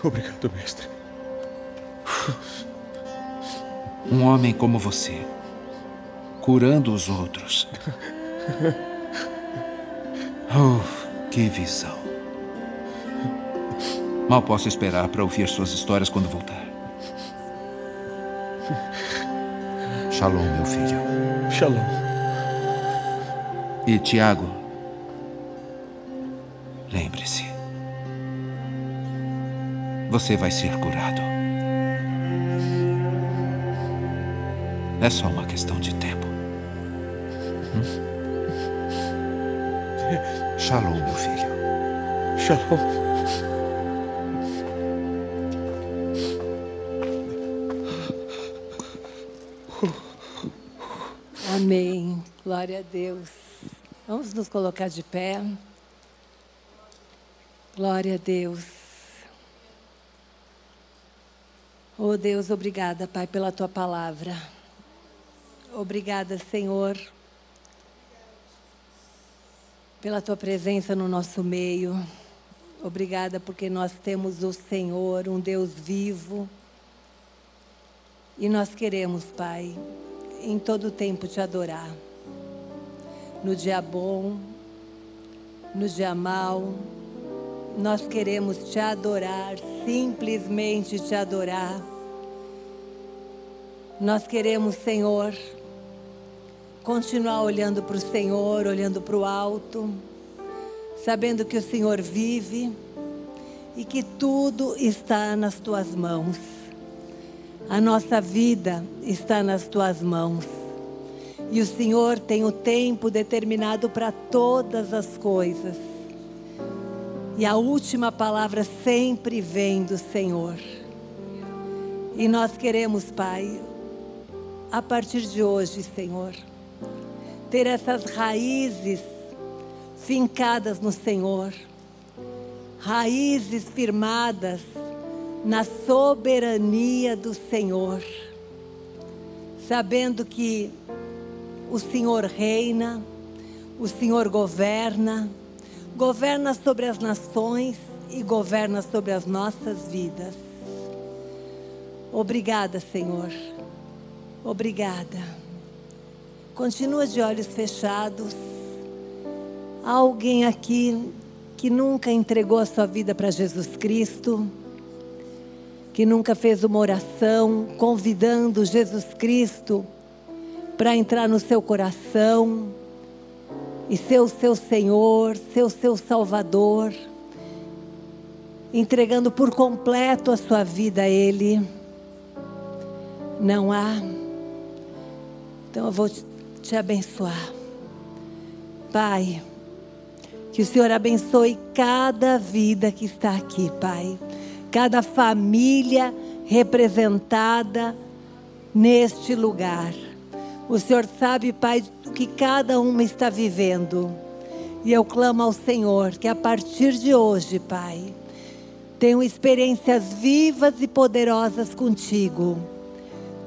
Obrigado, mestre. Um homem como você curando os outros. (laughs) Oh, que visão. Mal posso esperar para ouvir suas histórias quando voltar. Shalom, meu filho. Shalom. E Tiago, lembre-se. Você vai ser curado. É só uma questão de tempo. Shalom, meu filho. Shalom. Amém. Glória a Deus. Vamos nos colocar de pé. Glória a Deus. Oh Deus, obrigada, Pai, pela tua palavra. Obrigada, Senhor, pela tua presença no nosso meio. Obrigada porque nós temos o Senhor, um Deus vivo. E nós queremos, Pai, em todo tempo te adorar. No dia bom, no dia mal, nós queremos te adorar, simplesmente te adorar. Nós queremos, Senhor, continuar olhando para o Senhor, olhando para o alto, sabendo que o Senhor vive e que tudo está nas tuas mãos. A nossa vida está nas tuas mãos. E o Senhor tem o tempo determinado para todas as coisas. E a última palavra sempre vem do Senhor. E nós queremos, Pai, a partir de hoje, Senhor, ter essas raízes fincadas no Senhor, raízes firmadas na soberania do Senhor, sabendo que o Senhor reina, o Senhor governa, governa sobre as nações e governa sobre as nossas vidas. Obrigada, Senhor. Obrigada. Continua de olhos fechados. Há alguém aqui que nunca entregou a sua vida para Jesus Cristo, que nunca fez uma oração convidando Jesus Cristo para entrar no seu coração e ser o seu Senhor, ser o seu Salvador, entregando por completo a sua vida a Ele. Não há. Então eu vou te abençoar. Pai, que o Senhor abençoe cada vida que está aqui, Pai. Cada família representada neste lugar. O Senhor sabe, Pai, o que cada uma está vivendo. E eu clamo ao Senhor que a partir de hoje, Pai, tenham experiências vivas e poderosas contigo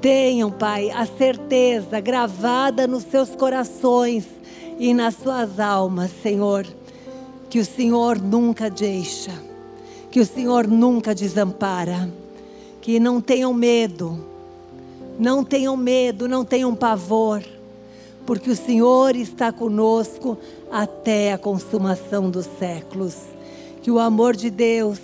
Tenham, Pai, a certeza gravada nos seus corações e nas suas almas, Senhor, que o Senhor nunca deixa, que o Senhor nunca desampara, que não tenham medo, não tenham medo, não tenham pavor, porque o Senhor está conosco até a consumação dos séculos. Que o amor de Deus,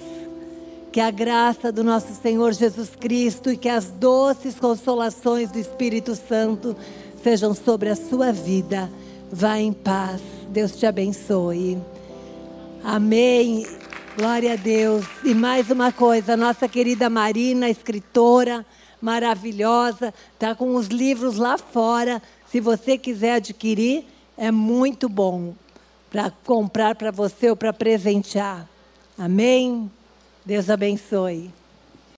que a graça do nosso Senhor Jesus Cristo e que as doces consolações do Espírito Santo sejam sobre a sua vida. Vá em paz. Deus te abençoe. Amém. Glória a Deus. E mais uma coisa, nossa querida Marina, escritora maravilhosa, está com os livros lá fora. Se você quiser adquirir, é muito bom para comprar para você ou para presentear. Amém? Deus abençoe.